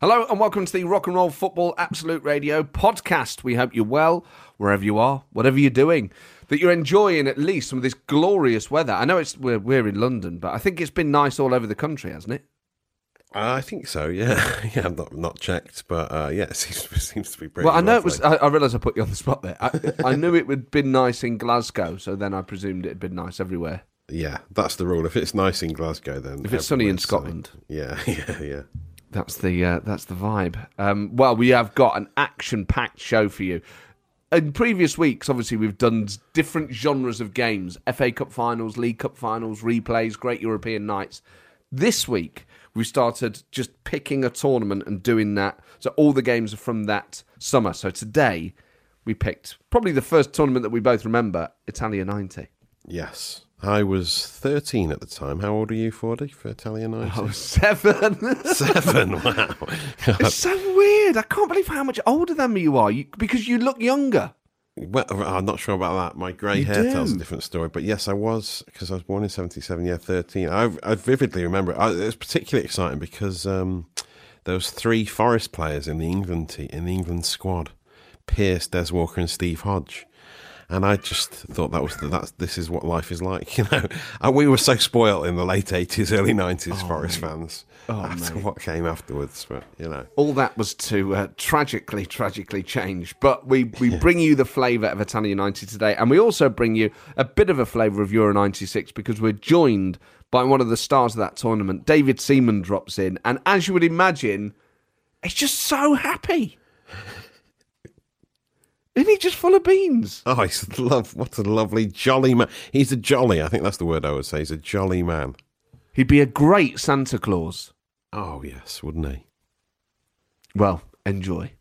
Hello and welcome to the Rock and Roll Football Absolute Radio podcast. We hope you're well, wherever you are, whatever you're doing, that you're enjoying at least some of this glorious weather. I know it's we're, we're in London, but I think it's been nice all over the country, hasn't it? I think so. Yeah, yeah. I've not not checked, but uh, yeah, it seems, it seems to be pretty. Well, I know it was. I, I realise I put you on the spot there. I, I knew it would been nice in Glasgow, so then I presumed it'd been nice everywhere. Yeah, that's the rule. If it's nice in Glasgow, then If it's sunny in sunny. Scotland. Yeah, yeah, yeah. That's the uh, that's the vibe. Um, well, we have got an action-packed show for you. In previous weeks, obviously, we've done different genres of games: FA Cup finals, League Cup finals, replays, Great European Nights. This week, we started just picking a tournament and doing that. So all the games are from that summer. So today, we picked probably the first tournament that we both remember: Italia '90. Yes, I was thirteen at the time. How old are you, Fordy, for Italian I was Seven. seven, Wow. it's so weird. I can't believe how much older than me you are. You, because you look younger. Well, I'm not sure about that. My grey hair tells a different story. But yes, I was because I was born in '77. Yeah, 13. I, I vividly remember it. I, it was particularly exciting because um, there was three Forest players in the England te- in the England squad: Pearce, Des Walker, and Steve Hodge. And I just thought that was the, that's this is what life is like, you know. And we were so spoilt in the late '80s, early '90s, Forest fans. after what came afterwards, but you know. all that was to uh, tragically, tragically change. But we, we bring you the flavour of Italia United today, and we also bring you a bit of a flavour of Euro 96 because we're joined by one of the stars of that tournament. David Seaman drops in, and as you would imagine, he's just so happy. Isn't he just full of beans? Oh, he's love. What a lovely, jolly man. He's a jolly. I think that's the word I would say. He's a jolly man. He'd be a great Santa Claus. Oh yes, wouldn't he? Well, enjoy.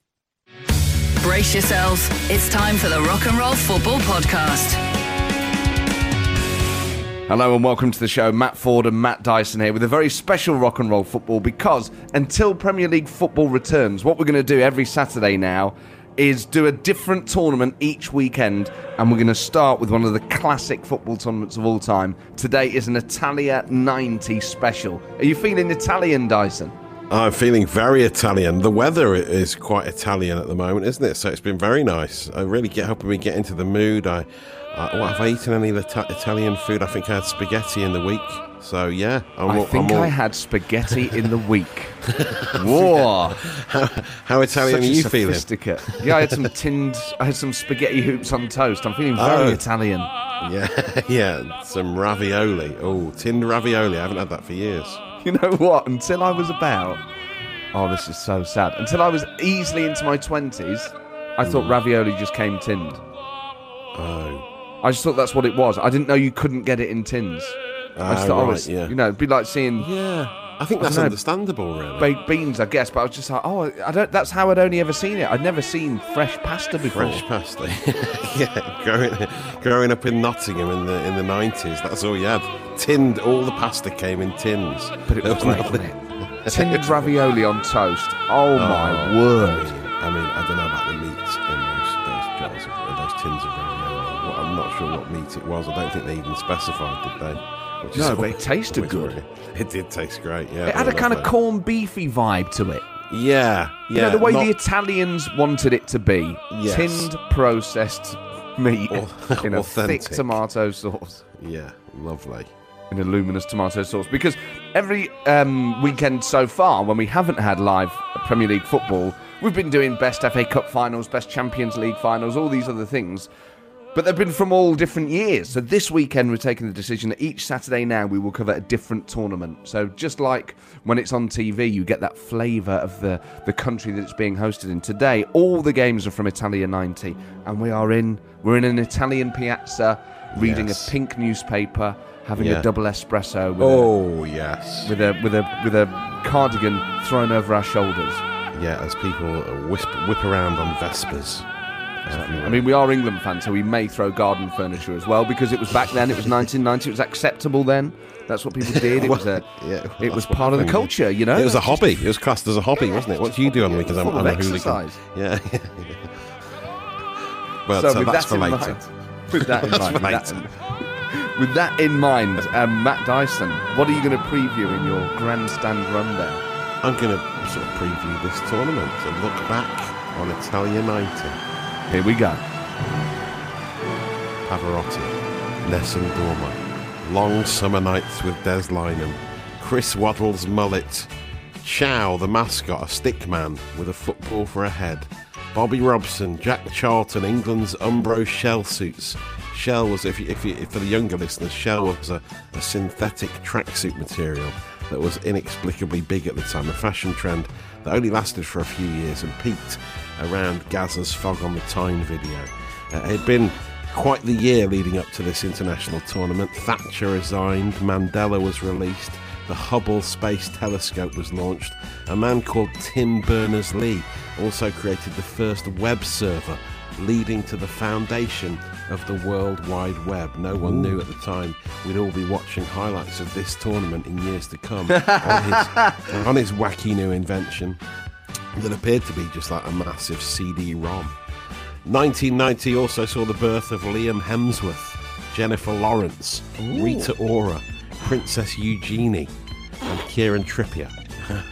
Brace yourselves. It's time for the Rock and Roll Football Podcast. Hello and welcome to the show. Matt Ford and Matt Dyson here with a very special rock and roll football because until Premier League football returns, what we're going to do every Saturday now is do a different tournament each weekend and we're going to start with one of the classic football tournaments of all time. Today is an Italia 90 special. Are you feeling Italian, Dyson? I'm feeling very Italian. The weather is quite Italian at the moment, isn't it? So it's been very nice. I really get helping me get into the mood. I, I what, have I eaten any of the ta- Italian food? I think I had spaghetti in the week. So yeah, I'm I all- think all- I had spaghetti in the week. Whoa. How, how Italian Such are you feeling? Yeah, I had some tinned, I had some spaghetti hoops on toast. I'm feeling very Oh. Italian. Yeah, yeah. Some ravioli. Oh, tinned ravioli. I haven't had that for years. You know what? Until I was about, oh, this is so sad. Until I was easily into my twenties, I thought hmm. ravioli just came tinned. Oh, I just thought that's what it was. I didn't know you couldn't get it in tins. I just Ah, thought, oh, right, it's, yeah. you know, it'd be like seeing yeah. I think that's dunno. understandable, really. baked beans, I guess. But I was just like, oh, I don't. That's how I'd only ever seen it. I'd never seen fresh pasta before. French pasta. yeah, growing, growing up in Nottingham in the in the nineties, that's all you had. Tinned, all the pasta came in tins. But it There was great, nothing- wasn't it? Tinned ravioli on toast. Oh, my word! I mean, I don't know about meat it was. I don't think they even specified, did they? Which No, but it tasted good. really- It did taste great. Yeah, It had a kind of corn beefy vibe to it. Yeah, yeah. You know, the way not- the Italians wanted it to be. Yes. Tinned, processed meat in a thick tomato sauce. Yeah, lovely. In a luminous tomato sauce. Because every um, weekend so far, when we haven't had live Premier League football, we've been doing best FA Cup finals, best Champions League finals, all these other things. But they've been from all different years. So this weekend, we're taking the decision that each Saturday now we will cover a different tournament. So just like when it's on TV, you get that flavour of the, the country that it's being hosted in. Today, all the games are from Italia 90, and we are in we're in an Italian piazza, reading Yes. a pink newspaper, having Yeah. a double espresso with, Oh yes. with a with a with a cardigan thrown over our shoulders. Yeah, as people wisp, whip around on Vespas. I mean, we are England fans, so we may throw garden furniture as well because it was back then. It was 1990. It was acceptable then. That's what people did. It was a, Yeah, it was part of the culture, you know. It was a hobby. It was classed as a hobby, wasn't it? What do you do on the weekends? I'm, I'm a hooligan. Yeah, yeah. Well, So so, with that's that for in later. mind- With that in mind, that, with that in mind, um, Matt Dyson, what are you going to preview in your grandstand run there? I'm going to sort of preview this tournament and look back on Italia 90. Here we go. Pavarotti, Nessun Dorma, Long Summer Nights with Des Lynam, Chris Waddle's mullet, Ciao, the mascot, a stick man with a football for a head, Bobby Robson, Jack Charlton, England's Umbro shell suits. Shell was, if, you, if, you, for the younger listeners, shell was a, a synthetic tracksuit material that was inexplicably big at the time, a fashion trend that only lasted for a few years and peaked around Gazza's Fog on the Tyne video. Uh, it had been quite the year leading up to this international tournament. Thatcher resigned, Mandela was released, the Hubble Space Telescope was launched. A man called Tim Berners Lee also created the first web server, leading to the foundation of the World Wide Web. No one knew at the time we'd all be watching highlights of this tournament in years to come on, his, on his wacky new invention that appeared to be just like a massive CD ROM. 1990 also saw the birth of Liam Hemsworth, Jennifer Lawrence, Rita Ora, Princess Eugenie, and Kieran Trippier.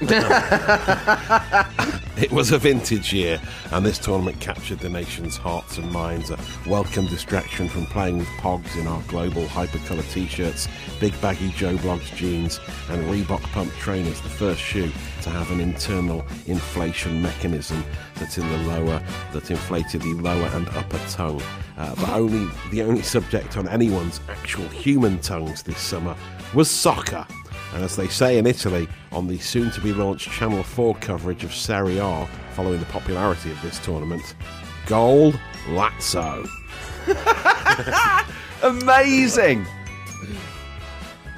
it was a vintage year, and this tournament captured the nation's hearts and minds. A welcome distraction from playing with pogs in our global hypercolour t shirts, big baggy Joe Bloggs jeans, and Reebok pump trainers, the first shoe to have an internal inflation mechanism that's in the lower, that inflated the lower and upper tongue. Uh, but only the only subject on anyone's actual human tongues this summer was soccer. And as they say in Italy, on the soon to be launched Channel 4 coverage of Serie A following the popularity of this tournament, Gold Lazzo. Amazing.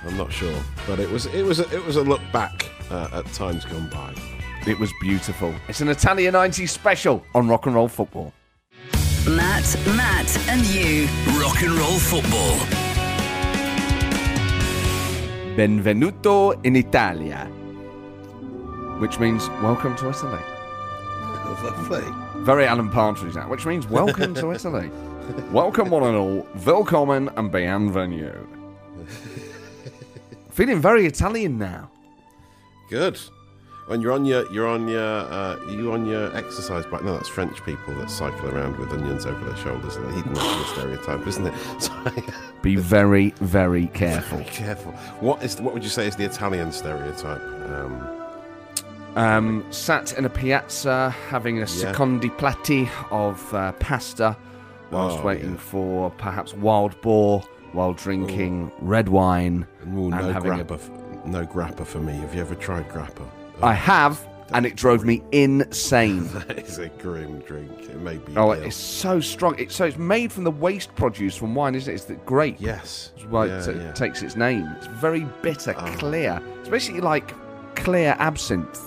I'm not sure, but it was it was a, it was a look back uh, at times gone by. It was beautiful. It's an Italia 90 special on rock and roll football. Matt, Matt, and you. Rock and roll football. Benvenuto in Italia. Which means welcome to Italy. Lovely. Very Alan Partridge that, which means welcome to Italy. Welcome one and all. Willkommen and bienvenue. Feeling very Italian now. Good. When you're on your you're on your uh, you on your exercise bike. No, that's French people that cycle around with onions over their shoulders. The stereotype, isn't it? So, Be very, very careful. Be careful. What is what would you say is the Italian stereotype? Um, Um, sat in a piazza having a secondi platti of uh, pasta whilst Oh, waiting yeah. for perhaps wild boar while drinking red wine ooh, and no having grappa. No grappa for me. Have you ever tried grappa? I have, and it drove me insane. That is a grim drink. It may be. Oh, ill. it's so strong. It's, so it's made from the waste produce from wine, isn't it? It's the grape. yes. That's why yeah, it, uh, yeah. takes its name. It's very bitter, Oh. clear. It's basically like clear absinthe.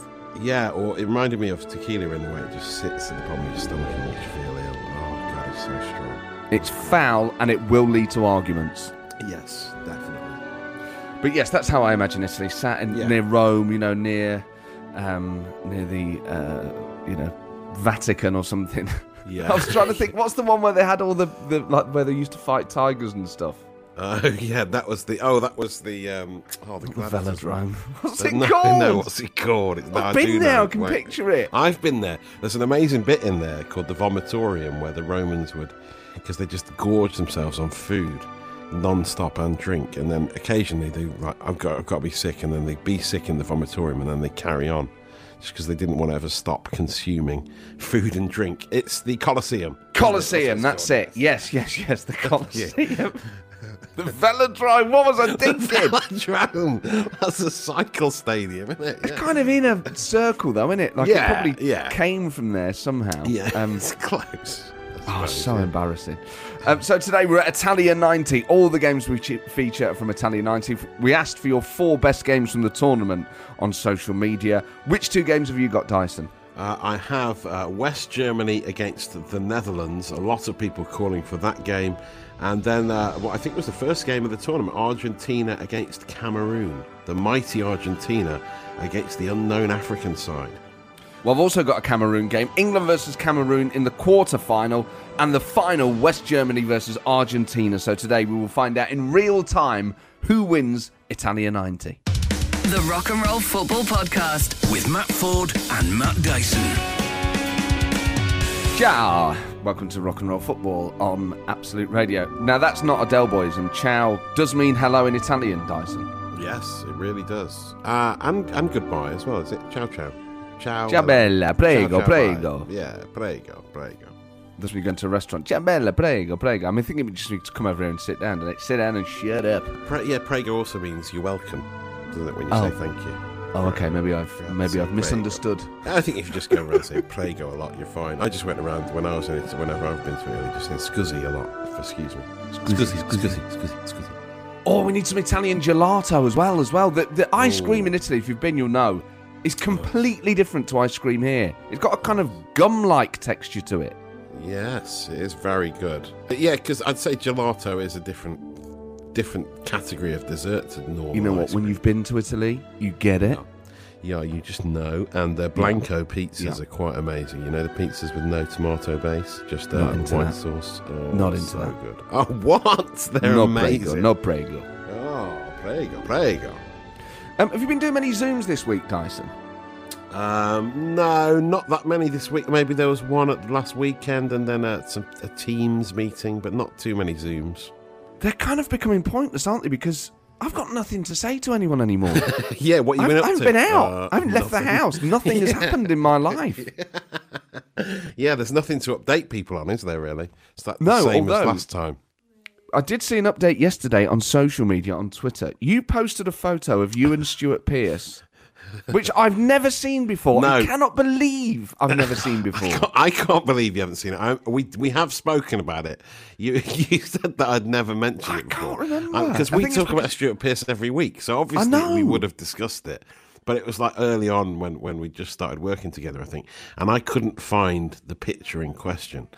Yeah, or it reminded me of tequila in the way it just sits at the bottom of your stomach and makes you feel ill. Oh god, it's so strong. It's foul, and it will lead to arguments. Yes, definitely. But yes, that's how I imagine Italy. Sat in, Yeah. near Rome, you know, near um, near the uh, you know Vatican or something. Yeah. I was trying to think, what's the one where they had all the, the like where they used to fight tigers and stuff? Oh yeah, that was the. Oh, that was the. Um, oh, the Gladiators. Velodrome. What's it no, called? No, what's it called? It's, no, I've I been do there. know. I can Wait. picture it. I've been there. There's an amazing bit in there called the vomitorium where the Romans would, because they just gorged themselves on food, non-stop and drink, and then occasionally they like, I've got, I've got to be sick, and then they'd be sick in the vomitorium, and then they carry on, just because they didn't want to ever stop consuming food and drink. It's the Colosseum. Colosseum. That's it. Yes, yes, yes. The Colosseum. the Velodrome. What was I thinking? Velodrome. That's a cycle stadium, isn't it? It's kind of in a circle, though, isn't it? Like Yeah, it probably yeah. came from there somehow. Yeah, Um, it's close. Oh, so yeah. embarrassing. Um, so today we're at Italia 90. All the games we feature from Italia 90. We asked for your four best games from the tournament on social media. Which two games have you got, Dyson? Uh, I have uh, West Germany against the Netherlands. A lot of people calling for that game. And then uh, what I think was the first game of the tournament Argentina against Cameroon. The mighty Argentina against the unknown African side. Well, I've also got a Cameroon game. England versus Cameroon in the quarter final, and the final West Germany versus Argentina. So today we will find out in real time who wins Italia 90. The Rock and Roll Football Podcast. With Matt Ford and Matt Dyson. Ciao! Welcome to Rock and Roll Football on Absolute Radio. Now, that's not a Del Boys, and ciao does mean hello in Italian, Dyson. Yes, it really does. Uh, and and goodbye as well. Is it? Ciao, ciao, ciao. Ciao bella, prego, Ciao, ciao, prego. bye. Yeah, prego, prego. That's when you go into a restaurant. Ciao bella, prego, prego. I mean, thinking we just need to come over here and sit down. And sit down and shut up. Pre- yeah, prego also means you're welcome, doesn't it? When you Oh. say thank you. Oh, okay. Maybe I've Yeah, maybe I've misunderstood. I think if you just go around saying prego a lot, you're fine. I just went around when I was in it, whenever I've been to Italy, just saying scusi a lot. If, excuse me. Scusi, scusi, scusi, scusi. Oh, we need some Italian gelato as well. As well, the the ice cream in Italy, if you've been, you'll know, is completely different to ice cream here. It's got a kind of gum-like texture to it. Yes, it is very good. But yeah, because I'd say gelato is a different different category of dessert to normal. You know what? When you've been to Italy, you get it. Yeah, you just know. And the Blanco pizzas Yeah. are quite amazing. You know the pizzas with no tomato base, just uh, white that. sauce. Oh, Not into so that. good. Oh, what? They're no amazing. prego, no prego. Oh, prego, prego. Um, have you been doing many Zooms this week, Dyson? Um, no, not that many this week. Maybe there was one at the last weekend, and then uh, some a Teams meeting, but not too many Zooms. They're kind of becoming pointless, aren't they? Because I've got nothing to say to anyone anymore. yeah, what you I've, been up to. I haven't to? been out. Uh, I haven't left the house. Nothing has happened in my life. Yeah, there's nothing to update people on, is there? Really? It's like No, the same although- as last time. I did see an update yesterday on social media on Twitter. You posted a photo of you and Stuart Pearce, which I've never seen before. I No. cannot believe I've never seen before. I can't believe you haven't seen it. I, we we have spoken about it. You you said that I'd never mentioned I it before. can't remember. Um, because I we think it's talk about because- Stuart Pearce every week, so obviously know. we would have discussed it. But it was like early on when when we just started working together, I think, and I couldn't find the picture in question.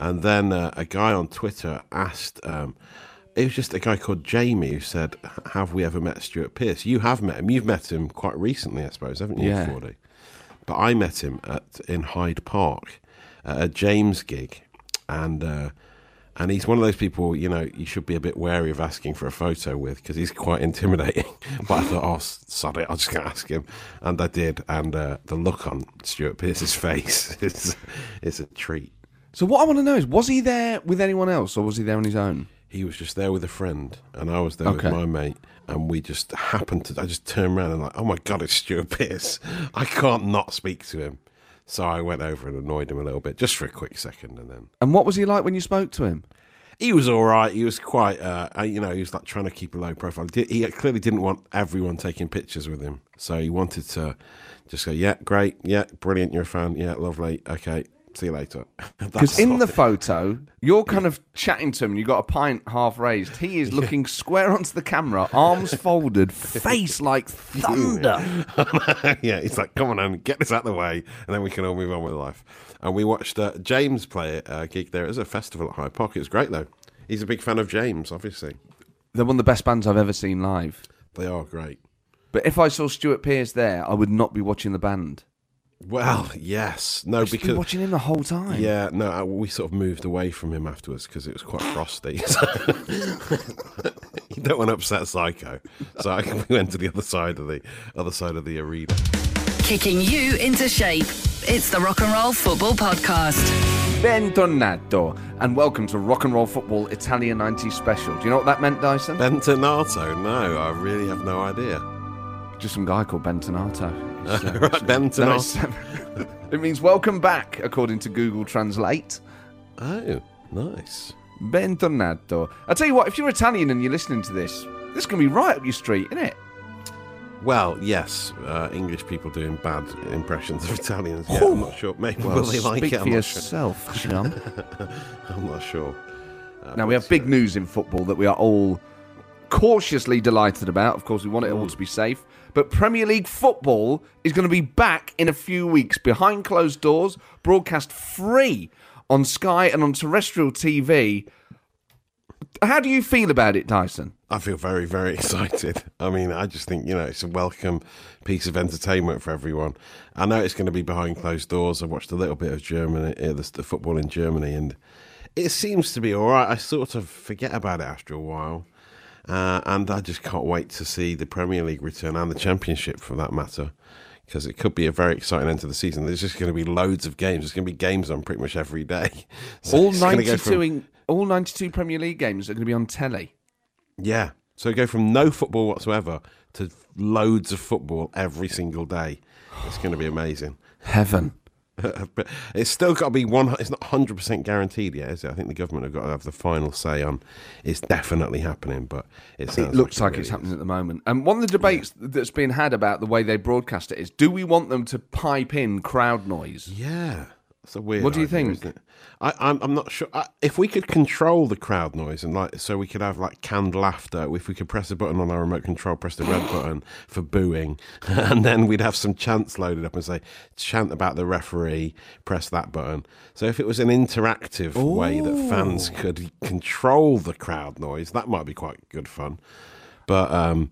And then uh, a guy on Twitter asked. Um, it was just a guy called Jamie who said, "Have we ever met Stuart Pearce? You have met him. You've met him quite recently, I suppose, haven't you, Yeah. Fordy? But I met him at in Hyde Park at a James gig, and uh, and he's one of those people you know you should be a bit wary of asking for a photo with because he's quite intimidating. but I thought, oh, s- sod it, I'm just gonna ask him, and I did, and uh, the look on Stuart Pearce's face is is a treat. So what I want to know is, was he there with anyone else, or was he there on his own? He was just there with a friend, and I was there Okay. with my mate, and we just happened to. I just turned around and like, oh my god, it's Stuart Pearce! I can't not speak to him. So I went over and annoyed him a little bit, just for a quick second, and then And what was he like when you spoke to him? he was all right. He was quite, uh, uh, you know, he was like trying to keep a low profile. He clearly didn't want everyone taking pictures with him, so he wanted to just go, yeah, great, yeah, brilliant, you're a fan, yeah, lovely, okay, see you later. Because in the photo, you're kind of chatting to him, and you've got a pint half raised. He is looking square onto the camera, arms folded, face like thunder. yeah, he's like, come on, and get this out of the way, and then we can all move on with life. And we watched uh, James play a gig there. It was a festival at Hyde Park. It was great, though. He's a big fan of James, obviously. They're one of the best bands I've ever seen live. They are great. But if I saw Stuart Pearce there, I would not be watching the band. Well, yes, no, I'd just be because watching him the whole time. yeah, no, uh, we sort of moved away from him afterwards because it was quite frosty. you don't want to upset Psycho, so I, we went to the other side of the other side of the arena. Kicking you into shape. It's the Rock and Roll Football Podcast. Bentornato, and welcome to Rock and Roll Football Italian 90 Special. Do you know what that meant, Dyson? Bentornato? No, I really have no idea. Just some guy called Bentornato. Uh, right, it's- it means welcome back, according to Google Translate. Oh, nice. Bentornato. I tell you what, if you're Italian and you're listening to this, this can be right up your street, isn't it? Well, yes, uh, English people doing bad impressions of Italians. Yeah, I'm not sure. Maybe Well, will they like speak it? for I'm sure. yourself, chum. I'm not sure. Uh, now, we have big news in football that we are all cautiously delighted about. Of course, we want it all to be safe. But Premier League football is going to be back in a few weeks behind closed doors, broadcast free on Sky and on terrestrial TV. How do you feel about it, Dyson? I feel very, very excited. I mean, I just think, you know, it's a welcome piece of entertainment for everyone. I know it's going to be behind closed doors. I watched a little bit of Germany, uh, the, the football in Germany, and it seems to be all right. I sort of forget about it after a while. Uh, and I just can't wait to see the Premier League return and the Championship for that matter. Because it could be a very exciting end to the season. There's just going to be loads of games. There's going to be games on pretty much every day. So all it's gonna go 92 from- in, all 92 Premier League games are going to be on telly. Yeah. So go from no football whatsoever to loads of football every single day. It's going to be amazing. Heaven. But it's still got to be one. It's not hundred percent guaranteed yet, is it? I think the government have got to have the final say on. It's definitely happening, but it, It looks like, really it's is. happening at the moment. And one of the debates that's been had about the way they broadcast it is do we want them to pipe in crowd noise? Yeah, it's a weird. What do you idea, think? I, I'm, I'm not sure. I, if we could control the crowd noise and like, so we could have like canned laughter. If we could press a button on our remote control, press the red button for booing, and then we'd have some chants loaded up and say chant about the referee. Press that button. So if it was an interactive way that fans could control the crowd noise, that might be quite good fun. But um,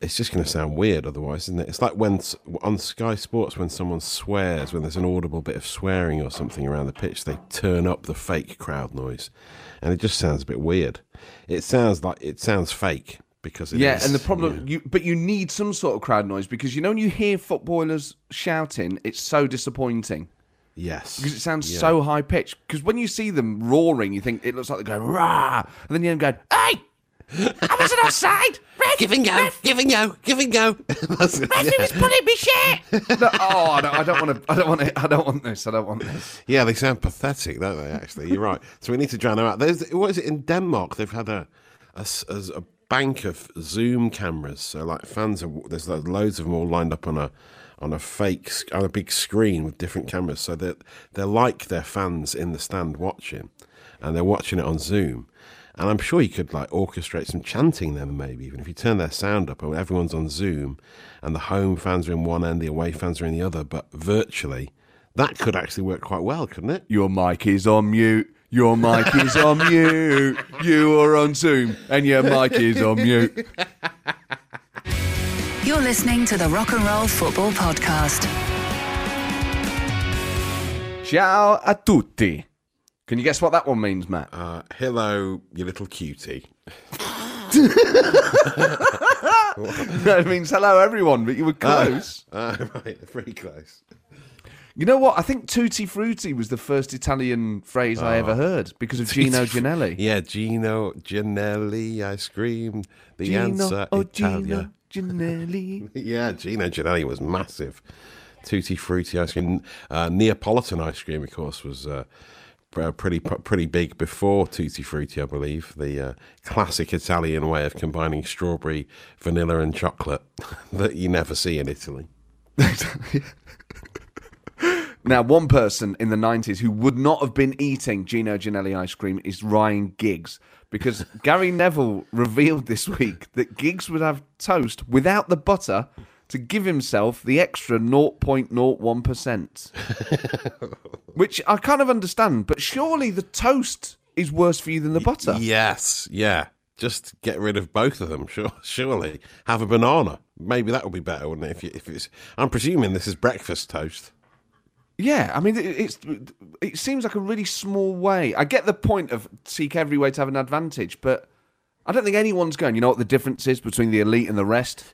it's just going to sound weird otherwise, isn't it? It's like when on Sky Sports when someone swears, when there's an audible bit of swearing or something around the pitch, they turn up the fake crowd noise, and it just sounds a bit weird. It sounds like it sounds fake because it yeah, is, and the problem, yeah. you but you need some sort of crowd noise because you know when you hear footballers shouting, it's so disappointing yes, because it sounds Yeah. so high pitched. Because when you see them roaring, you think it looks like they're going rah, and then you're going, "Hey, I wasn't offside." Ref, Give and go, ref, give and go, give and go. That's it, he yeah. was pulling me shit. No, oh, I don't, I don't want to. I don't want it. I don't want this. I don't want this. Yeah, they sound pathetic, don't they? Actually, you're right. So we need to drown them out. There's what is it in Denmark? They've had a a bank of Zoom cameras. So like fans are there's loads of them all lined up on a on a fake on a big screen with different cameras. So that they're like their fans in the stand watching, and they're watching it on Zoom. And I'm sure you could like orchestrate some chanting then maybe even if you turn their sound up and everyone's on Zoom, and the home fans are in one end, the away fans are in the other, but virtually. That could actually work quite well, couldn't it? Your mic is on mute. Your mic is on mute. You are on Zoom, and your mic is on mute. You're listening to the Rock and Roll Football Podcast. Ciao a tutti. Can you guess what that one means, Matt? Uh, hello, you little cutie. that means hello, everyone, but you were close. Uh, right, pretty close. you know what? I think tutti frutti was the first Italian phrase I ever heard because of Gino Ginelli. Yeah, Gino Ginelli ice cream. The Gino, answer, oh Italia. Gino Ginelli. Yeah, Gino Ginelli was massive. Tutti frutti ice cream. Uh, Neapolitan ice cream, of course, was uh, pretty pretty big before Tutti frutti, I believe. The uh, classic Italian way of combining strawberry, vanilla, and chocolate that you never see in Italy. Now, one person in the 90s who would not have been eating Gino Ginelli ice cream is Ryan Giggs. Because Gary Neville revealed this week that Giggs would have toast without the butter to give himself the extra 0.01%. Which I kind of understand, but surely the toast is worse for you than the butter. Yes, yeah. Just get rid of both of them. Sure, surely have a banana. Maybe that would be better, wouldn't it? If, you, if it's, I'm presuming this is breakfast toast. Yeah, I mean, it's it seems like a really small way. I get the point of seek every way to have an advantage, but I don't think anyone's going. You know what the difference is between the elite and the rest?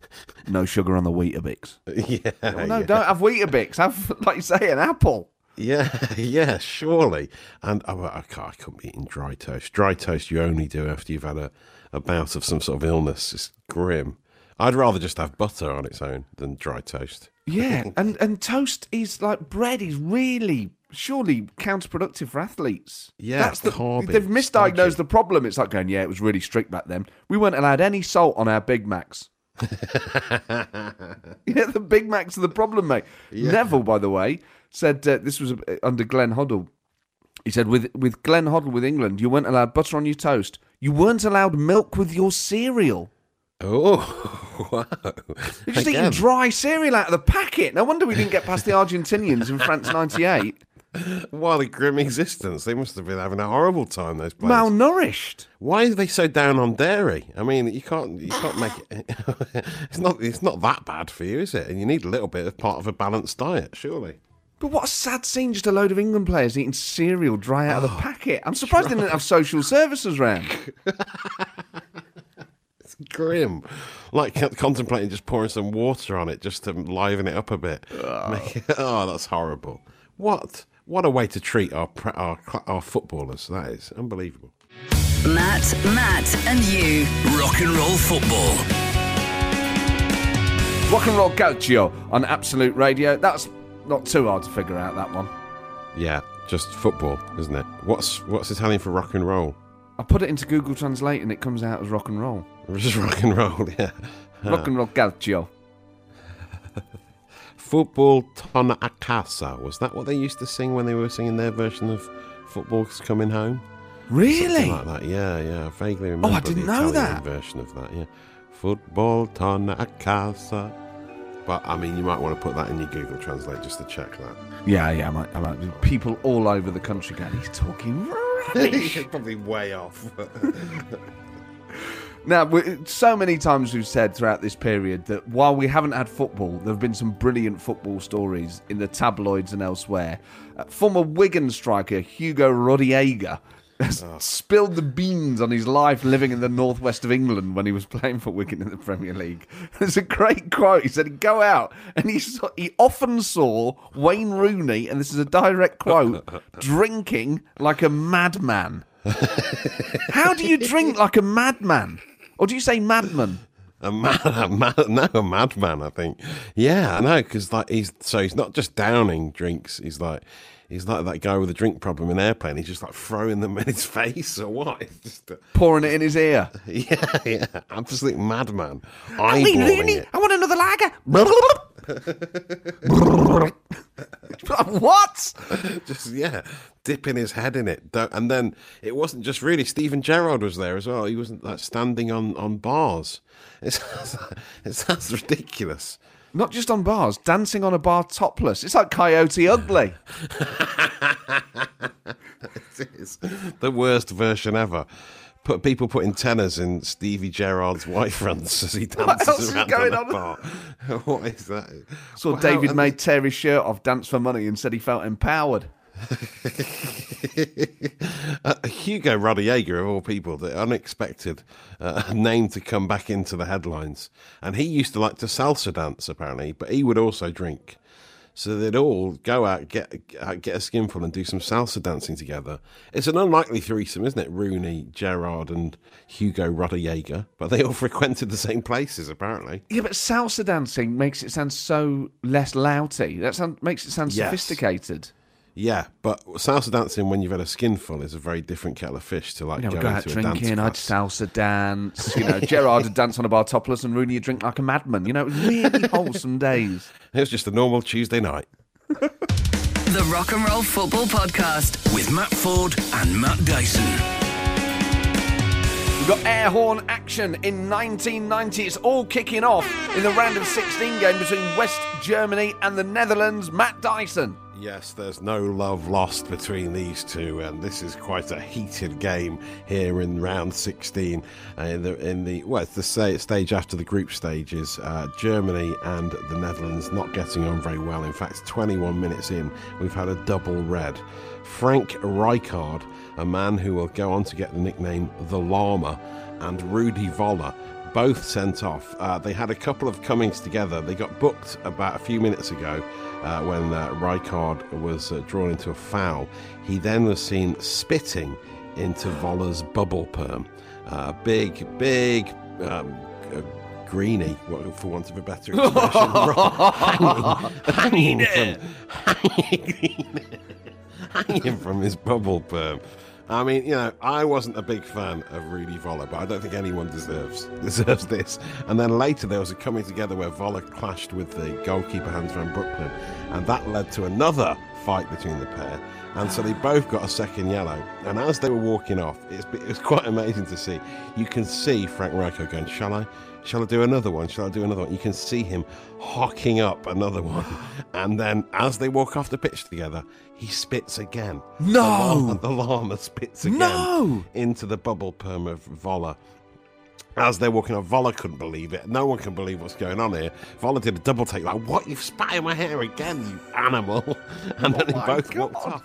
No sugar on the Weetabix. yeah, Well, no, yeah. don't have Weetabix. Have, like you say, an apple. Yeah, yeah, surely. And oh, I, can't, I couldn't be eating dry toast. Dry toast you only do after you've had a, a bout of some sort of illness. It's grim. I'd rather just have butter on its own than dry toast. Yeah, and and toast is like bread is really surely counterproductive for athletes. Yeah, that's the carby, they've misdiagnosed the problem. It's like going, yeah, it was really strict back then. We weren't allowed any salt on our Big Macs. yeah, the Big Macs are the problem, mate. Neville, by the way, said uh, this was uh, under Glenn Hoddle. He said with with Glenn Hoddle with England, you weren't allowed butter on your toast. You weren't allowed milk with your cereal. Oh, wow. You're just eating dry cereal out of the packet. No wonder we didn't get past the Argentinians in France '98. What a grim existence. They must have been having a horrible time, those players. Malnourished. Why are they so down on dairy? I mean, you can't you can't make it. it's not it's not that bad for you, is it? And you need a little bit of part of a balanced diet, surely. But what a sad scene, just a load of England players eating cereal dry out of the oh, packet. I'm surprised they didn't have social services round. It's grim. Like contemplating just pouring some water on it just to liven it up a bit. Oh. Make it- oh, that's horrible. What? What a way to treat our our our footballers. That is unbelievable. Matt, Matt, and you. Rock and roll football. Rock and Roll Calcio on Absolute Radio. That's not too hard to figure out, that one. Yeah, just football, isn't it? What's what's Italian for rock and roll? I put it into Google Translate and it comes out as rock and roll. Just rock and roll, yeah. Rock and Roll Calcio. Football ton a casa. Was that what they used to sing when they were singing their version of Football's Coming Home? Really? Something like that. Yeah, yeah. I vaguely oh, remember didn't the know Italian that. version of that. Yeah. Football ton a casa. But I mean, you might want to put that in your Google Translate just to check that. Yeah, yeah, I might, I might. People all over the country going, he's talking rubbish. Probably way off. now, we, so many times we've said throughout this period that while we haven't had football, there have been some brilliant football stories in the tabloids and elsewhere. Uh, former Wigan striker Hugo Rodallega has spilled the beans on his life living in the northwest of England when he was playing for Wigan in the Premier League. There's a great quote. He said he'd go out and he saw, he often saw Wayne Rooney, and this is a direct quote, drinking like a madman. How do you drink like a madman? Or do you say madman? A mad, a mad, no, a madman. I think. Yeah, I know because like he's so he's not just downing drinks. He's like he's like that guy with a drink problem in an airplane. He's just like throwing them in his face or what? It's just a, Pouring it in his ear. yeah, yeah, absolute madman. Eyeballing Rooney. I want another lager. what? Just yeah, dipping his head in it. And then it wasn't just really Steven Gerrard was there as well. He wasn't like standing on on bars. It sounds, it sounds ridiculous. Not just on bars, dancing on a bar topless. It's like Coyote Ugly. It is the worst version ever. Put people putting tenors in Stevie Gerrard's white fronts as he dances else is around going on bar. what is that? Saw Wow, David made May tear his shirt off, dance for money, and said he felt empowered. Uh, Hugo Rodallega, of all people, the unexpected uh, name to come back into the headlines. And he used to like to salsa dance, apparently, but he would also drink. So they'd all go out, get uh, get a skinful, and do some salsa dancing together. It's an unlikely threesome, isn't it? Rooney, Gerrard, and Hugo Rodallega, but they all frequented the same places, apparently. Yeah, but salsa dancing makes it sound so less louty. That sound, makes it sound Yes. sophisticated. Yeah, but salsa dancing when you've had a skinful is a very different kettle of fish to like You know, go go out into a dance drinking, I'd salsa dance. You know, Gerrard would dance on a bar topless, and Rooney would drink like a madman. You know, it was really wholesome days. It was just a normal Tuesday night. The Rock and Roll Football Podcast. With Matt Ford and Matt Dyson. We've got air horn action in 1990. It's all kicking off in the round of 16 game between West Germany and the Netherlands. Matt Dyson. Yes, there's no love lost between these two, and this is quite a heated game here in round 16. Uh, in the in the well, it's the stage after the group stages. Uh, Germany and the Netherlands not getting on very well. In fact, 21 minutes in, we've had a double red. Frank Rijkaard, a man who will go on to get the nickname the Llama, and Rudi Voller both sent off. Uh, they had a couple of comings together. They got booked about a few minutes ago uh, when uh, Rijkaard was uh, drawn into a foul. He then was seen spitting into Voller's bubble perm. Uh, big, big. Um, uh, Greeny, for want of a better expression, hanging, hanging from, hanging, hanging from his bubble perm. I mean, you know, I wasn't a big fan of Rudi Voller, but I don't think anyone deserves deserves this. And then later there was a coming together where Voller clashed with the goalkeeper Hans van Breukelen, and that led to another fight between the pair. And so they both got a second yellow. And as they were walking off, it's, it was quite amazing to see. You can see Frank Rijkaard going, "Shall I? Shall I do another one? Shall I do another one?" You can see him hocking up another one, and then as they walk off the pitch together, he spits again. No! the llama, the llama spits again No! into the bubble perm of Voller. As they're walking off, Voller couldn't believe it. No one can believe what's going on here. Voller did a double take, like, "What? You've spat in my hair again, you animal!" And then they both God. walked off.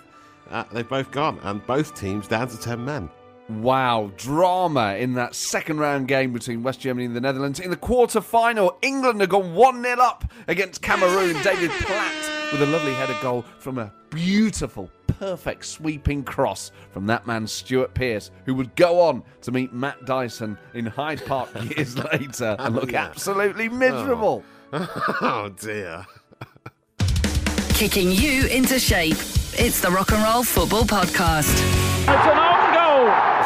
Uh, they've both gone, and both teams down to ten men. Wow, drama in that second round game between West Germany and the Netherlands. In the quarter final, England have gone 1 0 up against Cameroon. David Platt with a lovely header goal from a beautiful, perfect sweeping cross from that man, Stuart Pearce, who would go on to meet Matt Dyson in Hyde Park years later and look Yeah. absolutely miserable. Oh. oh dear. Kicking you into shape. It's the Rock and Roll Football Podcast.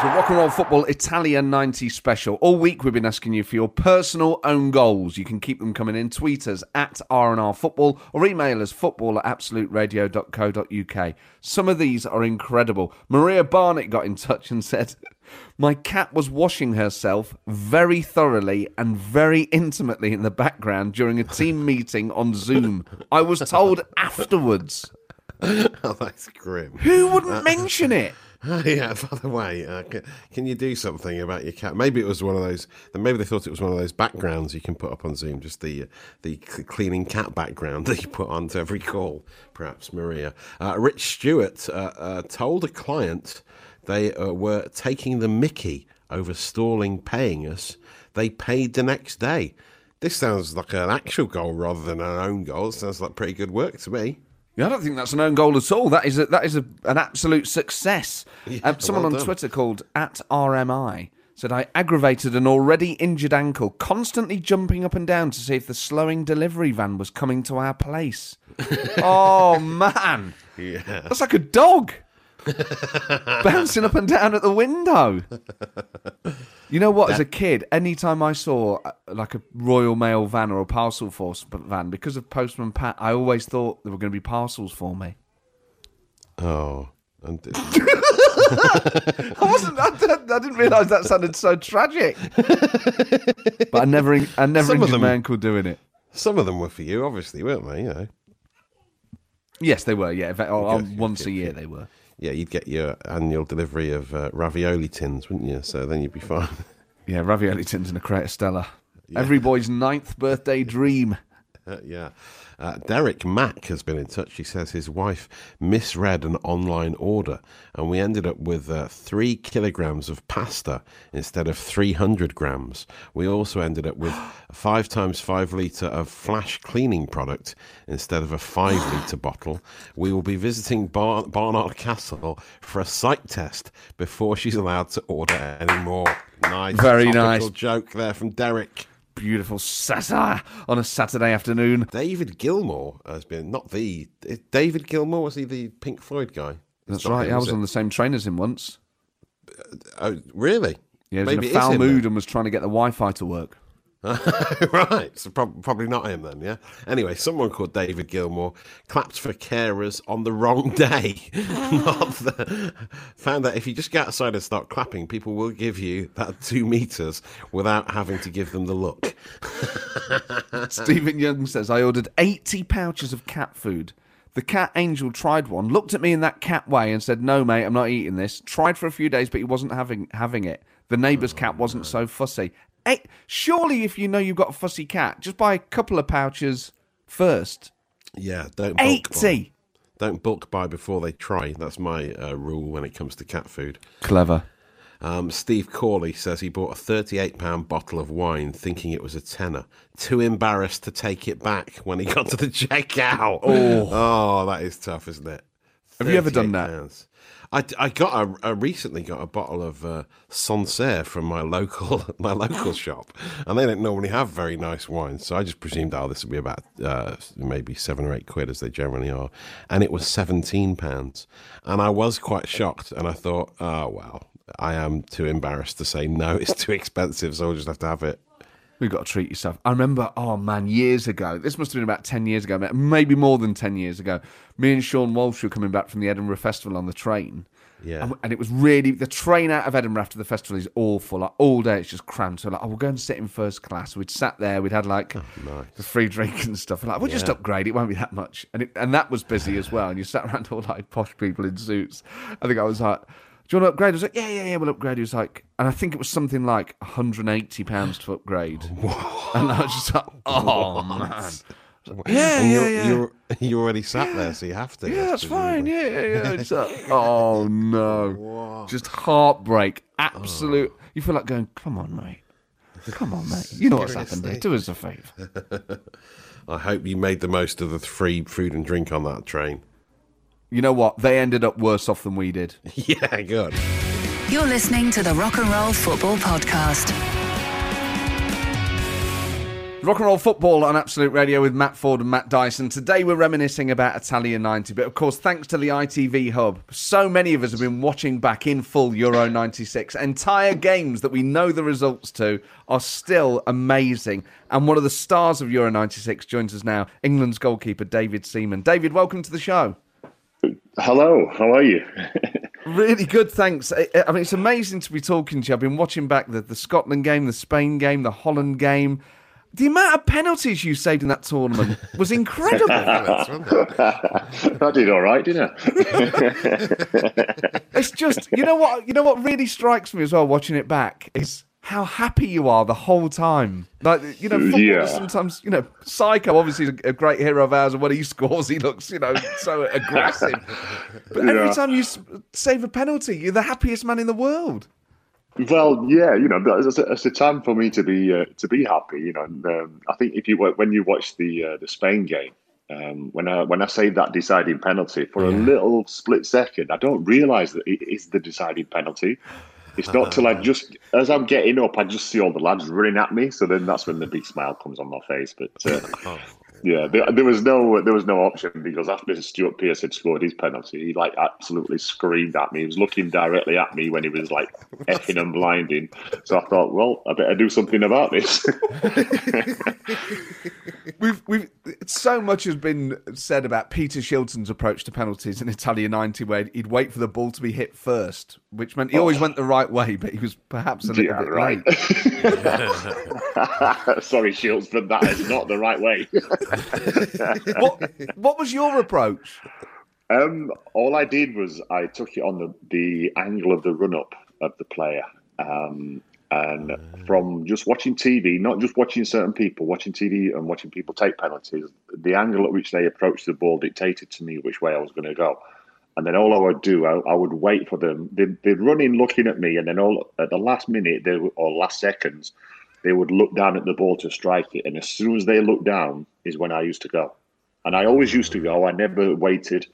Rock and roll football Italian 90 special. All week we've been asking you for your personal own goals. You can keep them coming in. Tweet us at RNR Football or email us football at absoluteradio.co.uk. Some of these are incredible. Maria Barnett got in touch and said, My cat was washing herself very thoroughly and very intimately in the background during a team meeting on Zoom. I was told afterwards. Oh, that's grim. Who wouldn't mention it? yeah. By the way, uh, can, can you do something about your cat? Maybe it was one of those. Maybe they thought it was one of those backgrounds you can put up on Zoom. Just the the cleaning cat background that you put onto every call. Perhaps Maria. Uh, Rich Stewart uh, uh, told a client they uh, were taking the Mickey over stalling paying us. They paid the next day. This sounds like an actual goal rather than an own goal. It sounds like pretty good work to me. Yeah, I don't think that's an own goal at all. That is a, that is a, an absolute success. um, someone well on. Twitter called at RMI said I aggravated an already injured ankle, constantly jumping up and down to see if the slowing delivery van was coming to our place. oh man, Yeah. that's like a dog bouncing up and down at the window. You know what? As a kid, anytime I saw uh, like a Royal Mail van or a parcel force van, because of Postman Pat, I always thought there were going to be parcels for me. Oh. And I wasn't. I, didn't- I didn't realise that sounded so tragic. but I never, I never Some injured them- my ankle doing it. some of them were for you, obviously, weren't they? You know. Yes, they were. Yeah, oh, Okay, once okay, a year okay. they were. Yeah, you'd get your annual delivery of uh, ravioli tins, wouldn't you? So then you'd be fine. Yeah, ravioli tins and a crate of Stella. Every boy's ninth birthday dream. Uh, yeah. Uh, Derek Mack has been in touch. He says his wife misread an online order, and we ended up with uh, three kilograms of pasta instead of 300 grams. We also ended up with five times five litre of flash cleaning product instead of a five litre bottle. We will be visiting Bar- Barnard Castle for a sight test before she's allowed to order any more. Nice. Very nice. joke there from Derek. Beautiful satire on a Saturday afternoon. David Gilmour has been not the David Gilmour was he the Pink Floyd guy? That's right. him, I was it? on the same train as him once. Oh, really? Yeah, he was Maybe in a foul him mood and was trying to get the Wi-Fi to work. right, so prob- probably not him then. Yeah. Anyway, someone called David Gilmour clapped for carers on the wrong day. the, found that if you just get outside and start clapping, people will give you that two meters without having to give them the look. Stephen Young says, I ordered 80 pouches of cat food. The cat angel tried one, looked at me in that cat way and said, No, mate, I'm not eating this. Tried for a few days, but he wasn't having having it. The neighbour's cat wasn't so fussy. Hey, surely, if you know you've got a fussy cat, just buy a couple of pouches first. Yeah, don't bulk buy. 80! Don't bulk buy before they try. That's my uh, rule when it comes to cat food. Clever. Um, Steve Corley says he bought a £38 bottle of wine thinking it was a tenner. Too embarrassed to take it back when he got to the checkout. Oh, that is tough, isn't it? Have you ever done that? £38. I, I got a, I recently got a bottle of uh, Sancerre from my local my local shop, and they don't normally have very nice wines, so I just presumed, oh, this would be about uh, maybe seven or eight quid as they generally are, and it was seventeen pounds, and I was quite shocked, and I thought, oh well, I am too embarrassed to say no, it's too expensive, so I'll just have to have it. You've got to treat yourself. I remember, oh man, years ago, this must have been about 10 years ago, maybe more than 10 years ago. Me and Sean Walsh were coming back from the Edinburgh Festival on the train. Yeah. And, and it was really, the train out of Edinburgh after the festival is awful. Like, all day it's just crammed. So, like, oh, we'll go and sit in first class. We'd sat there, we'd had like oh, the free drink and stuff. And like, we'll just upgrade, it won't be that much. And, it, and that was busy as well. And you sat around all like posh people in suits. I think I was like, do you want to upgrade? I was like, yeah, yeah, yeah, we'll upgrade. He was like, and I think it was something like £180 to upgrade. And I was just like, oh, man. Yeah, and yeah, you're, yeah. You're, you're already sat there, so you have to. Yeah, that's fine. Yeah, yeah, yeah. It's like, oh no, just heartbreak. Absolute. Oh. You feel like going, come on, mate. Come on, mate. You know what's happened. Do us a favour. I hope you made the most of the free food and drink on that train. You know what? They ended up worse off than we did. yeah, good. You're listening to the Rock and Roll Football Podcast. Rock and roll football on Absolute Radio with Matt Ford and Matt Dyson. Today we're reminiscing about Italia 90, but of course, thanks to the ITV Hub, so many of us have been watching back in full Euro 96. Entire games that we know the results to are still amazing. And one of the stars of Euro 96 joins us now, England's goalkeeper David Seaman. David, welcome to the show. Hello, how are you? Really good, thanks. I I mean, it's amazing to be talking to you. I've been watching back the, the Scotland game, the Spain game, the Holland game. The amount of penalties you saved in that tournament was incredible. That's. I did all right, didn't I? it's just, you know what? You know what really strikes me as well watching it back is how happy you are the whole time. Like you know, Yeah. sometimes you know, Psycho obviously is a great hero of ours, and when he scores, he looks you know so aggressive. But every time you save a penalty, you're the happiest man in the world. well, yeah, you know, it's a, it's a time for me to be uh, to be happy. You know, and, um, I think if you when you watch the uh, the Spain game, um, when I when I saved that deciding penalty for a little split second, I don't realise that it is the deciding penalty. It's not till I just as I'm getting up, I just see all the lads running at me. So then that's when the big smile comes on my face. But uh, Yeah, there, there was no there was no option because after Stuart Pearce had scored his penalty, he like absolutely screamed at me. He was looking directly at me when he was like effing and blinding. So I thought, well, I better do something about this. We've we've so much has been said about Peter Shilton's approach to penalties in Italia '90, where he'd wait for the ball to be hit first, which meant he always oh. went the right way, but he was perhaps a little yeah, bit right. Sorry, Shilts, but that is not the right way. What what was your approach? Um, all I did was I took it on the, the angle of the run up of the player. Um, and from just watching TV, not just watching certain people, watching TV and watching people take penalties, the angle at which they approached the ball dictated to me which way I was going to go. And then all I would do, I, I would wait for them. They'd, they'd run in looking at me, and then all at the last minute they, would- or last seconds, they would look down at the ball to strike it. And as soon as they looked down, is when I used to go. And I always used to go. I never waited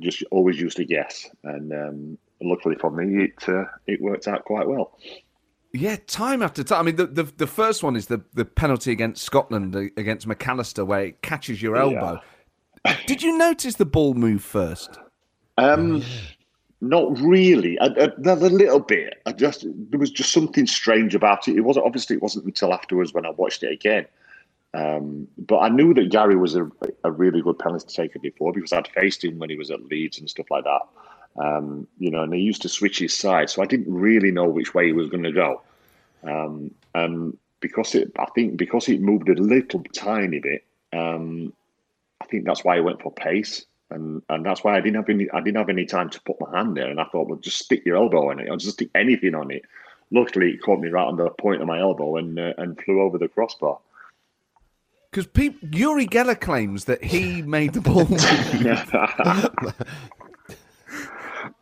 just always used to guess, and um, luckily for me, it uh, it worked out quite well. Yeah, time after time. I mean, the, the the first one is the, the penalty against Scotland uh, against McAllister, where it catches your elbow. Did you notice the ball move first? Um, not really. A, a, a little bit. I just there was just something strange about it. It wasn't obviously it wasn't until afterwards when I watched it again. Um, but I knew that Gary was a, a really good penalty taker before because I'd faced him when he was at Leeds and stuff like that. Um, you know, and he used to switch his side, so I didn't really know which way he was going to go. Um, and because it, I think because it moved a little tiny bit, um, I think that's why he went for pace, and and that's why I didn't have any I didn't have any time to put my hand there, and I thought, well, just stick your elbow on it, or just stick anything on it. Luckily, it caught me right on the point of my elbow and uh, and flew over the crossbar. Because Uri Geller claims that he made the ball.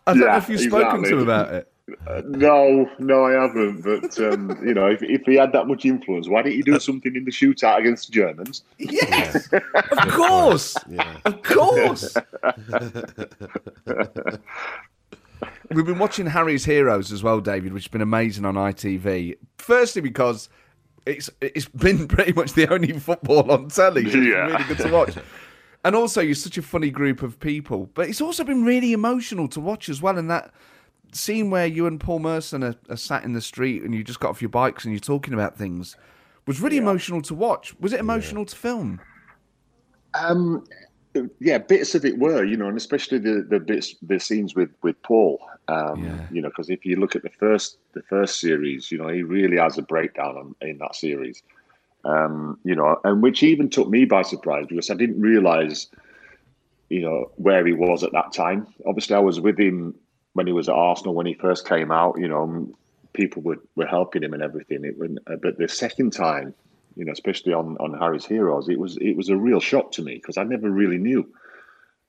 I don't know if you've spoken to him about it. Uh, no, no, I haven't. But um, you know, if, if he had that much influence, why didn't he do something in the shootout against the Germans? Yes, of course, Yeah. of course. We've been watching Harry's Heroes as well, David, which has been amazing on ITV. Firstly, because it's it's been pretty much the only football on telly. So it's been Yeah. really good to watch. And also, you're such a funny group of people. But it's also been really emotional to watch as well. And that scene where you and Paul Merson are, are sat in the street and you just got off your bikes and you're talking about things was really emotional to watch. Was it emotional to film? Um, yeah, bits of it were, you know, and especially the the bits, the scenes with with Paul. Um, Yeah. You know, because if you look at the first the first series, you know, he really has a breakdown on, in that series. Um, you know, and which even took me by surprise because I didn't realize, you know, where he was at that time. Obviously, I was with him when he was at Arsenal when he first came out. You know, people were, were helping him and everything. It, when, uh, but the second time, you know, especially on on Harry's Heroes, it was it was a real shock to me because I never really knew.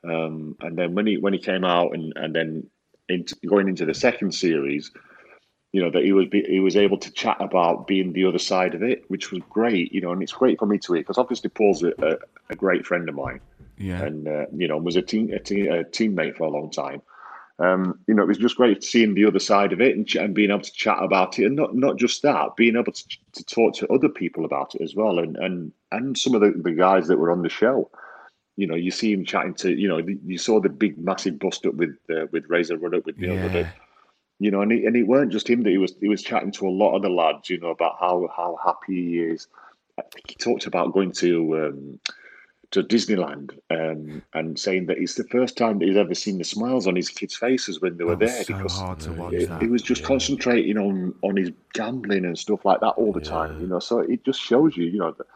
Um, and then when he when he came out and and then into, going into the second series, you know that he was he was able to chat about being the other side of it, which was great. You know, and it's great for me to hear because obviously Paul's a, a, a, great friend of mine, yeah, and uh, you know was a team a, team, a teammate for a long time. Um, you know, it was just great seeing the other side of it and, and, being able to chat about it, and not not just that, being able to, to talk to other people about it as well, and and and some of the, the guys that were on the show. You know, you see him chatting to, you know, you saw the big, massive bust up with uh, with Razor Ruddock with Neil Yeah. Ruddock. You know, and it, and it weren't just him that he was he was chatting to a lot of the lads. You know about how how happy he is. I think he talked about going to um, to Disneyland um, and saying that it's the first time that he's ever seen the smiles on his kids' faces when they were there so because hard to watch it, that. he was just concentrating on on his gambling and stuff like that all the time. You know, so it just shows you, you know, that,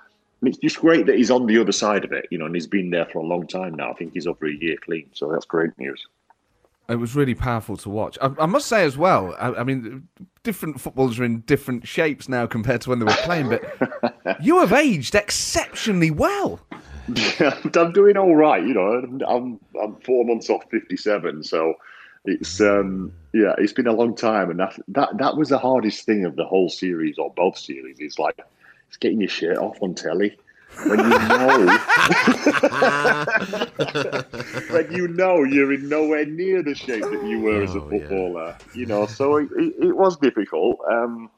and it's just great that he's on the other side of it. You know, and he's been there for a long time now. I think he's over a year clean, so that's great news. It was really powerful to watch. I, I must say as well. I, I mean, different footballers are in different shapes now compared to when they were playing, but you have aged exceptionally well. I'm doing all right. You know, I'm I'm four months off 57, so it's um yeah, it's been a long time, and that that that was the hardest thing of the whole series or both series. It's like it's getting your shirt off on telly when you know when you know you're in nowhere near the shape that you were as a Oh, yeah. footballer. You know, so it, it, it was difficult. Um,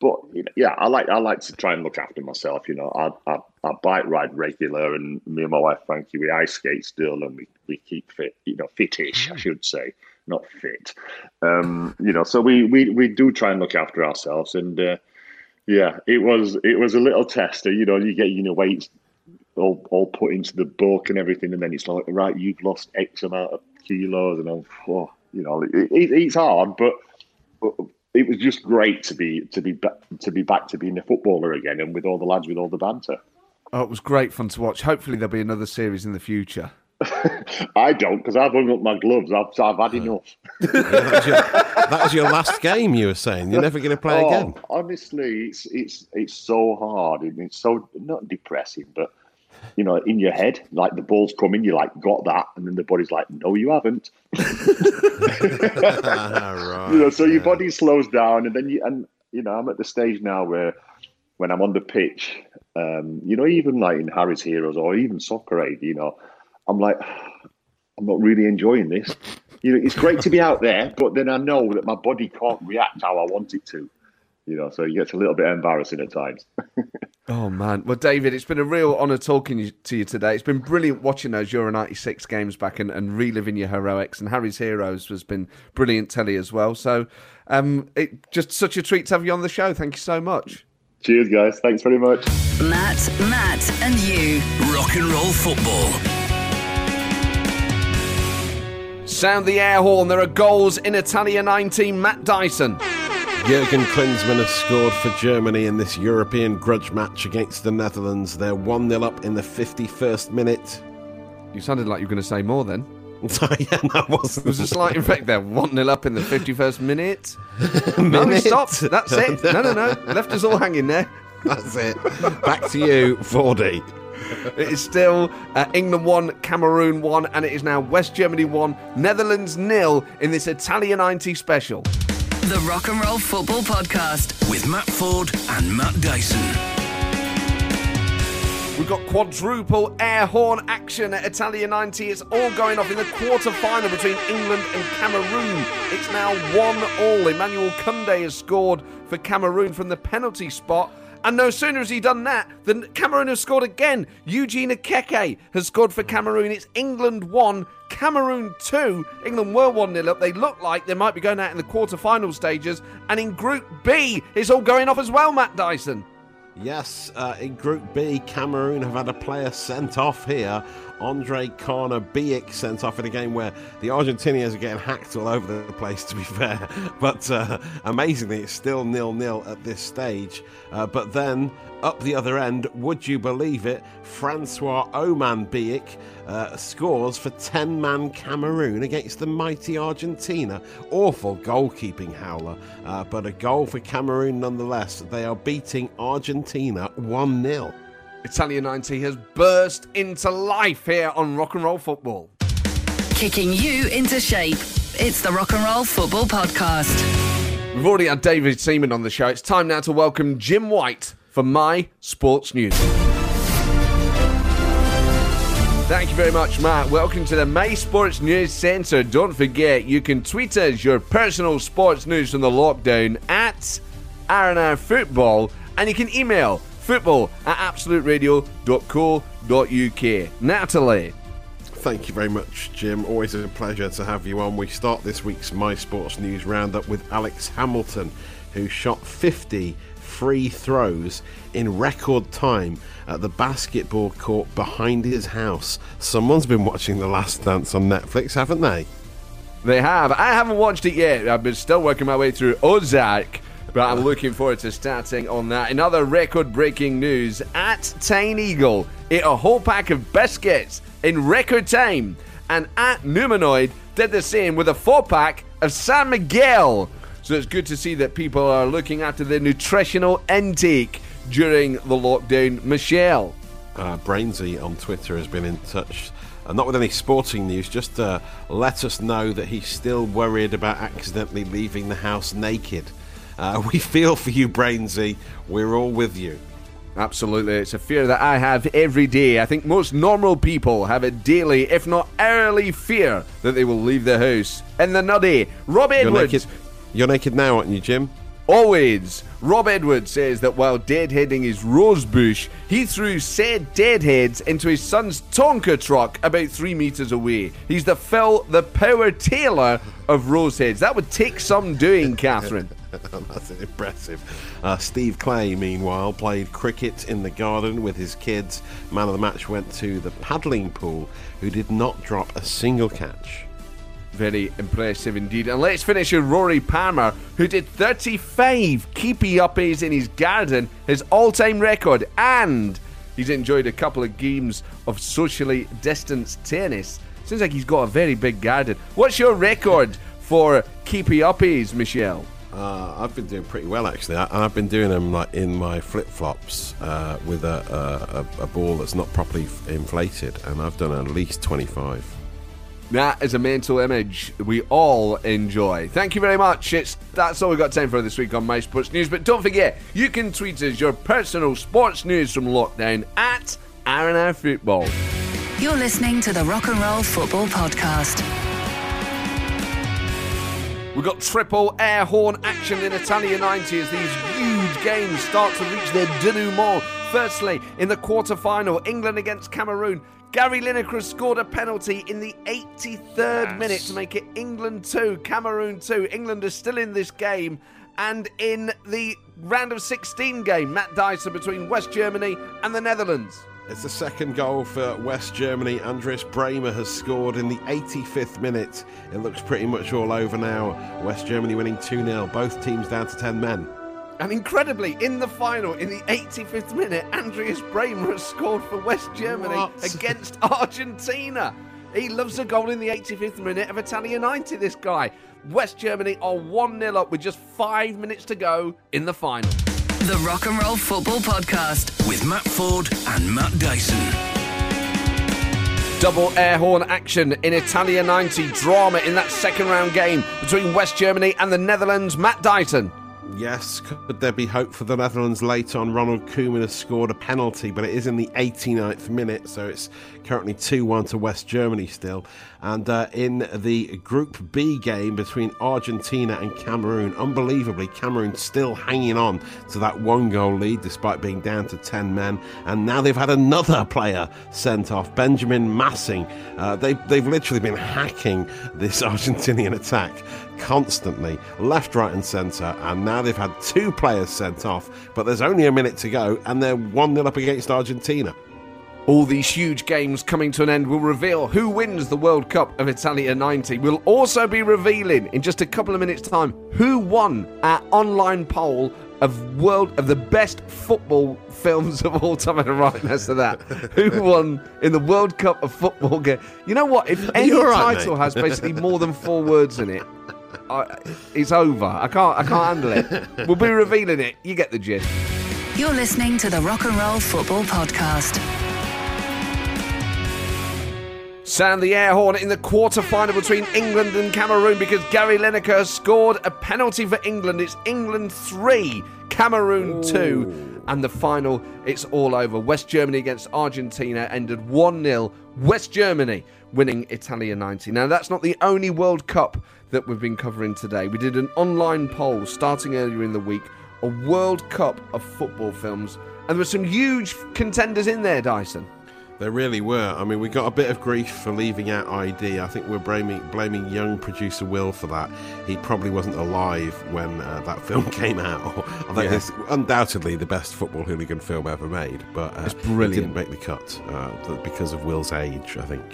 but you know, yeah, I like I like to try and look after myself. You know, I I, I bike ride regular, and me and my wife Frankie we ice skate still, and we, we keep fit. You know, fitish, I should say, not fit. Um, you know, so we, we we do try and look after ourselves, and uh, yeah, it was it was a little tester. You know, you get your weights all all put into the book and everything, and then it's like right, you've lost X amount of kilos, and I'm, oh, you know, it, it, it's hard, but. but it was just great to be to be back, to be back to being a footballer again, and with all the lads with all the banter. Oh, it was great fun to watch. Hopefully, there'll be another series in the future. I don't because I've hung up my gloves. I've, I've had uh. enough. that, was your, that was your last game. You were saying you're never going to play oh, again. Oh, honestly, it's it's it's so hard and it's so not depressing, but you know, in your head, like the ball's coming, you like got that, and then the body's like, no, you haven't. right. you know, so your body slows down, and then you and you know, I'm at the stage now where when I'm on the pitch, um, you know, even like in Harry's Heroes or even Soccer Aid, you know, I'm like, I'm not really enjoying this. You know, it's great to be out there, but then I know that my body can't react how I want it to. You know, so it gets a little bit embarrassing at times. Oh man, well, David, it's been a real honour talking to you today. It's been brilliant watching those Euro '96 games back and, and reliving your heroics. And Harry's Heroes has been brilliant telly as well. So, um, it just such a treat to have you on the show. Thank you so much. Cheers, guys. Thanks very much. Matt, Matt, and you. Rock and roll football. Sound the air horn. There are goals in Italia 19. Matt Dyson. Jurgen Klinsmann has scored for Germany in this European grudge match against the Netherlands. They're 1 0 up in the 51st minute. You sounded like you were going to say more then. yeah, that wasn't. There was a slight effect there. 1 0 up in the 51st minute. No, he stopped. That's it. No, no, no. Left us all hanging there. That's it. Back to you, Ford. It is still uh, England 1, Cameroon 1, and it is now West Germany 1, Netherlands nil in this Italian 90 special. The Rock and Roll Football Podcast. With Matt Ford and Matt Dyson. We've got quadruple air horn action at Italia 90. It's all going off in the quarter final between England and Cameroon. It's now 1 all. Emmanuel Kunde has scored for Cameroon from the penalty spot. And no sooner has he done that than Cameroon has scored again. Eugene Ekeke has scored for Cameroon. It's England 1, Cameroon 2. England were 1 0 up. They look like they might be going out in the quarter final stages. And in Group B, it's all going off as well, Matt Dyson. Yes, uh, in Group B, Cameroon have had a player sent off here. Andre Kana-Biyik sent off in a game where the Argentinians are getting hacked all over the place, to be fair. But uh, amazingly, it's still nil nil at this stage. Uh, but then up the other end, would you believe it? Francois Omam-Biyik uh, scores for 10 man Cameroon against the mighty Argentina. Awful goalkeeping howler, uh, but a goal for Cameroon nonetheless. They are beating Argentina 1 0. Italia 90 has burst into life here on Rock and Roll Football. Kicking you into shape. It's the Rock and Roll Football Podcast. We've already had David Seaman on the show. It's time now to welcome Jim White for My Sports News. Thank you very much, Matt. Welcome to the My Sports News Centre. Don't forget, you can tweet us your personal sports news from the lockdown at RNR Football, and you can email football at absoluteradio.co.uk. Natalie. Thank you very much, Jim. Always a pleasure to have you on. We start this week's My Sports News roundup with Alex Hamilton, who shot 50 free throws in record time at the basketball court behind his house. Someone's been watching The Last Dance on Netflix, haven't they? They have. I haven't watched it yet. I've been still working my way through Ozark, but I'm looking forward to starting on that. In other record breaking news, at Tine Eagle ate a whole pack of biscuits in record time, and at Numenoid did the same with a four pack of San Miguel. So it's good to see that people are looking after their nutritional intake during the lockdown. Michelle. Uh, Brainsy on Twitter has been in touch. Uh, not with any sporting news, just to let us know that he's still worried about accidentally leaving the house naked. Uh, we feel for you, Brainsy. We're all with you. Absolutely. It's a fear that I have every day. I think most normal people have a daily, if not hourly, fear that they will leave the house. In the nuddy, Rob You're Edwards. naked, you're naked now, aren't you, Jim? Always. Rob Edwards says that while deadheading his rose bush, he threw said deadheads into his son's Tonka truck about three metres away. He's the Phil the Power Taylor of roseheads. That would take some doing, Catherine. That's impressive. Uh, Steve Clay, meanwhile, played cricket in the garden with his kids. Man of the match went to the paddling pool, who did not drop a single catch. Very impressive indeed. And let's finish with Rory Palmer, who did 35 keepy uppies in his garden, his all time record, and he's enjoyed a couple of games of socially distanced tennis. Seems like he's got a very big garden. What's your record for keepy uppies, Michelle? Uh, I've been doing pretty well actually, I, and I've been doing them like in my flip flops uh, with a, a, a, a ball that's not properly inflated, and I've done at least 25. That is a mental image we all enjoy. Thank you very much. It's that's all we've got time for this week on My Sports News. But don't forget, you can tweet us your personal sports news from lockdown at RNR Football. You're listening to the Rock and Roll Football Podcast. We've got triple air horn action in Italia 90 as these huge games start to reach their denouement. Firstly, in the quarter-final, England against Cameroon. Gary Lineker scored a penalty in the 83rd minute to make it England 2, Cameroon 2. England is still in this game. And in the round of 16 game, Matt Dyson between West Germany and the Netherlands. It's the second goal for West Germany. Andreas Brehme has scored in the 85th minute. It looks pretty much all over now. West Germany winning 2 0, both teams down to 10 men. And incredibly, in the final, in the 85th minute, Andreas Brehme has scored for West Germany What? against Argentina. He loves a goal in the 85th minute of Italia 90, this guy. West Germany are 1 0 up with just five minutes to go in the final. The Rock and Roll Football Podcast. With Matt Ford and Matt Dyson. Double air horn action in Italia 90. Drama in that second round game between West Germany and the Netherlands. Matt Dyson. Yes, could there be hope for the Netherlands later on? Ronald Koeman has scored a penalty, but it is in the 89th minute, so it's currently 2 1 to West Germany still. And uh, in the Group B game between Argentina and Cameroon, unbelievably, Cameroon still hanging on to that one goal lead despite being down to 10 men. And now they've had another player sent off, Benjamin Massing. Uh, they, they've literally been hacking this Argentinian attack constantly, left, right, and centre. And now they've had two players sent off, but there's only a minute to go, and they're 1 0 up against Argentina. All these huge games coming to an end will reveal who wins the World Cup of Italia 90. We'll also be revealing in just a couple of minutes' time who won our online poll of world of the best football films of all time. And right next to that, who won in the World Cup of football game? You know what? If any right, title mate? has basically more than four words in it, I, it's over. I can't. I can't handle it. We'll be revealing it. You get the gist. You're listening to the Rock and Roll Football Podcast. Sound the air horn in the quarter final between England and Cameroon because Gary Lineker scored a penalty for England. It's England 3, Cameroon 2. And the final, it's all over. West Germany against Argentina ended 1 0. West Germany winning Italia 90. Now, that's not the only World Cup that we've been covering today. We did an online poll starting earlier in the week, a World Cup of football films. And there were some huge contenders in there, Dyson. There really were. I mean, we got a bit of grief for leaving out ID. I think we're blaming, blaming young producer Will for that. He probably wasn't alive when uh, that film came out. I think Yeah. it's undoubtedly the best football hooligan film ever made, but uh, It's it didn't make the cut uh, because of Will's age, I think.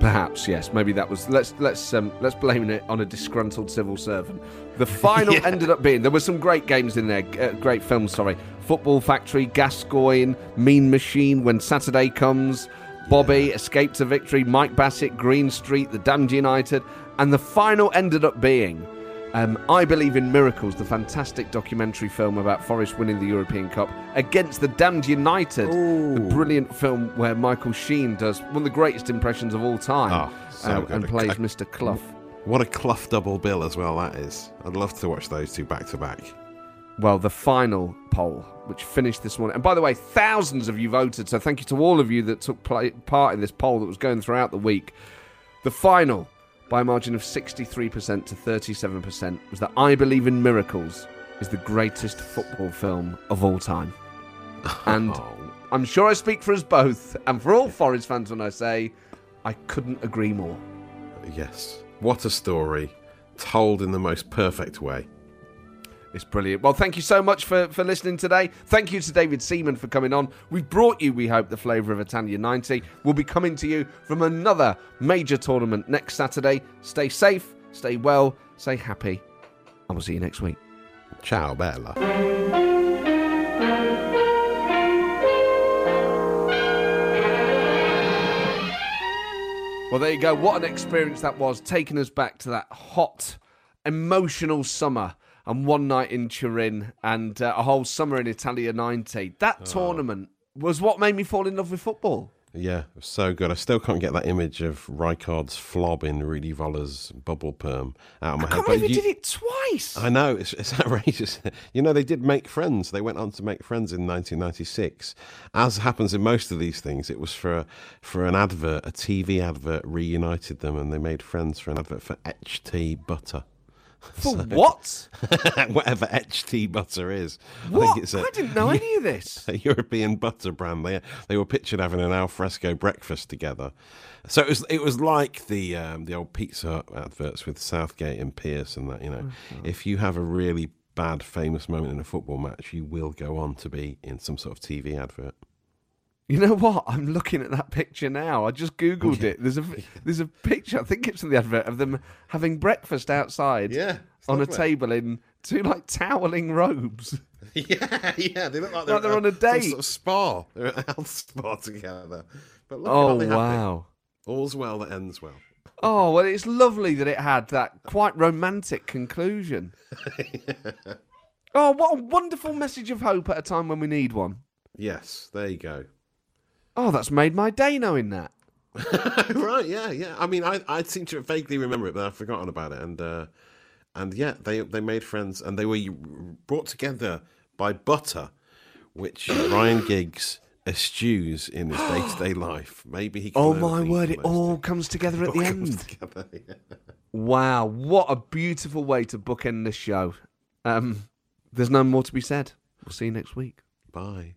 Perhaps yes, maybe that was. Let's let's um, let's blame it on a disgruntled civil servant. The final Yeah. ended up being there were some great games in there, uh, great films. Sorry, Football Factory, Gascoigne, Mean Machine, When Saturday Comes, Bobby, Escape to Victory, Mike Bassett, Green Street, The Damned United, and the final ended up being. Um, I Believe in Miracles, the fantastic documentary film about Forest winning the European Cup against the Damned United. The brilliant film where Michael Sheen does one of the greatest impressions of all time Oh, so uh, and plays I- Mr. Clough. What a Clough double bill as well that is. I'd love to watch those two back to back. Well, the final poll, which finished this morning, and by the way, thousands of you voted, so thank you to all of you that took pla part in this poll that was going throughout the week. The final, by a margin of 63% to 37%, was that I Believe in Miracles is the greatest football film of all time. And Oh. I'm sure I speak for us both, and for all Forest fans when I say I couldn't agree more. Yes. What a story. Told in the most perfect way. It's brilliant. Well, thank you so much for, for listening today. Thank you to David Seaman for coming on. We've brought you, we hope, the flavour of Italia 90. We'll be coming to you from another major tournament next Saturday. Stay safe, stay well, stay happy, and we'll see you next week. Ciao, Bella. Well, there you go. What an experience that was, taking us back to that hot, emotional summer and one night in Turin and uh, a whole summer in Italia 90. That tournament was what made me fall in love with football. Yeah, it was so good. I still can't get that image of Rijkaard's flob in Rudi Voller's bubble perm out of my I head. can't believe he you- did it twice. I know it's, it's outrageous. you know, they did make friends. They went on to make friends in 1996. As happens in most of these things, it was for a, for an advert, a TV advert reunited them, and they made friends for an advert for HT butter, For what? whatever HT butter is. I What? think it's a, I didn't know any of this. a European butter brand. They they were pictured having an alfresco breakfast together. So it was it was like the um, the old Pizza adverts with Southgate and Pearce and that. You know, if you have a really bad famous moment in a football match, you will go on to be in some sort of TV advert. You know what? I'm looking at that picture now. I just googled it. There's a there's a picture. I think it's in the advert of them having breakfast outside. Yeah, on a table in two like toweling robes. yeah, yeah, they look like Like they're on a date. sort of spa. They're at a health spa together. But look, Oh they happy? wow. All's well that ends well. Oh well, it's lovely that it had that quite romantic conclusion. Oh, what a wonderful message of hope at a time when we need one. Yes, there you go. Oh, that's made my day knowing that. right, yeah, yeah. I mean, I, I seem to vaguely remember it, but I've forgotten about it. And uh, and yeah, they they made friends, and they were brought together by butter, which Ryan Giggs eschews in his day to day life. Maybe he. Oh my word! It all comes together at the end. together, yeah. Wow, what a beautiful way to bookend this show. Um, there's no more to be said. We'll see you next week. Bye.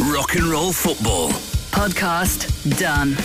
Rock and roll football. Podcast done.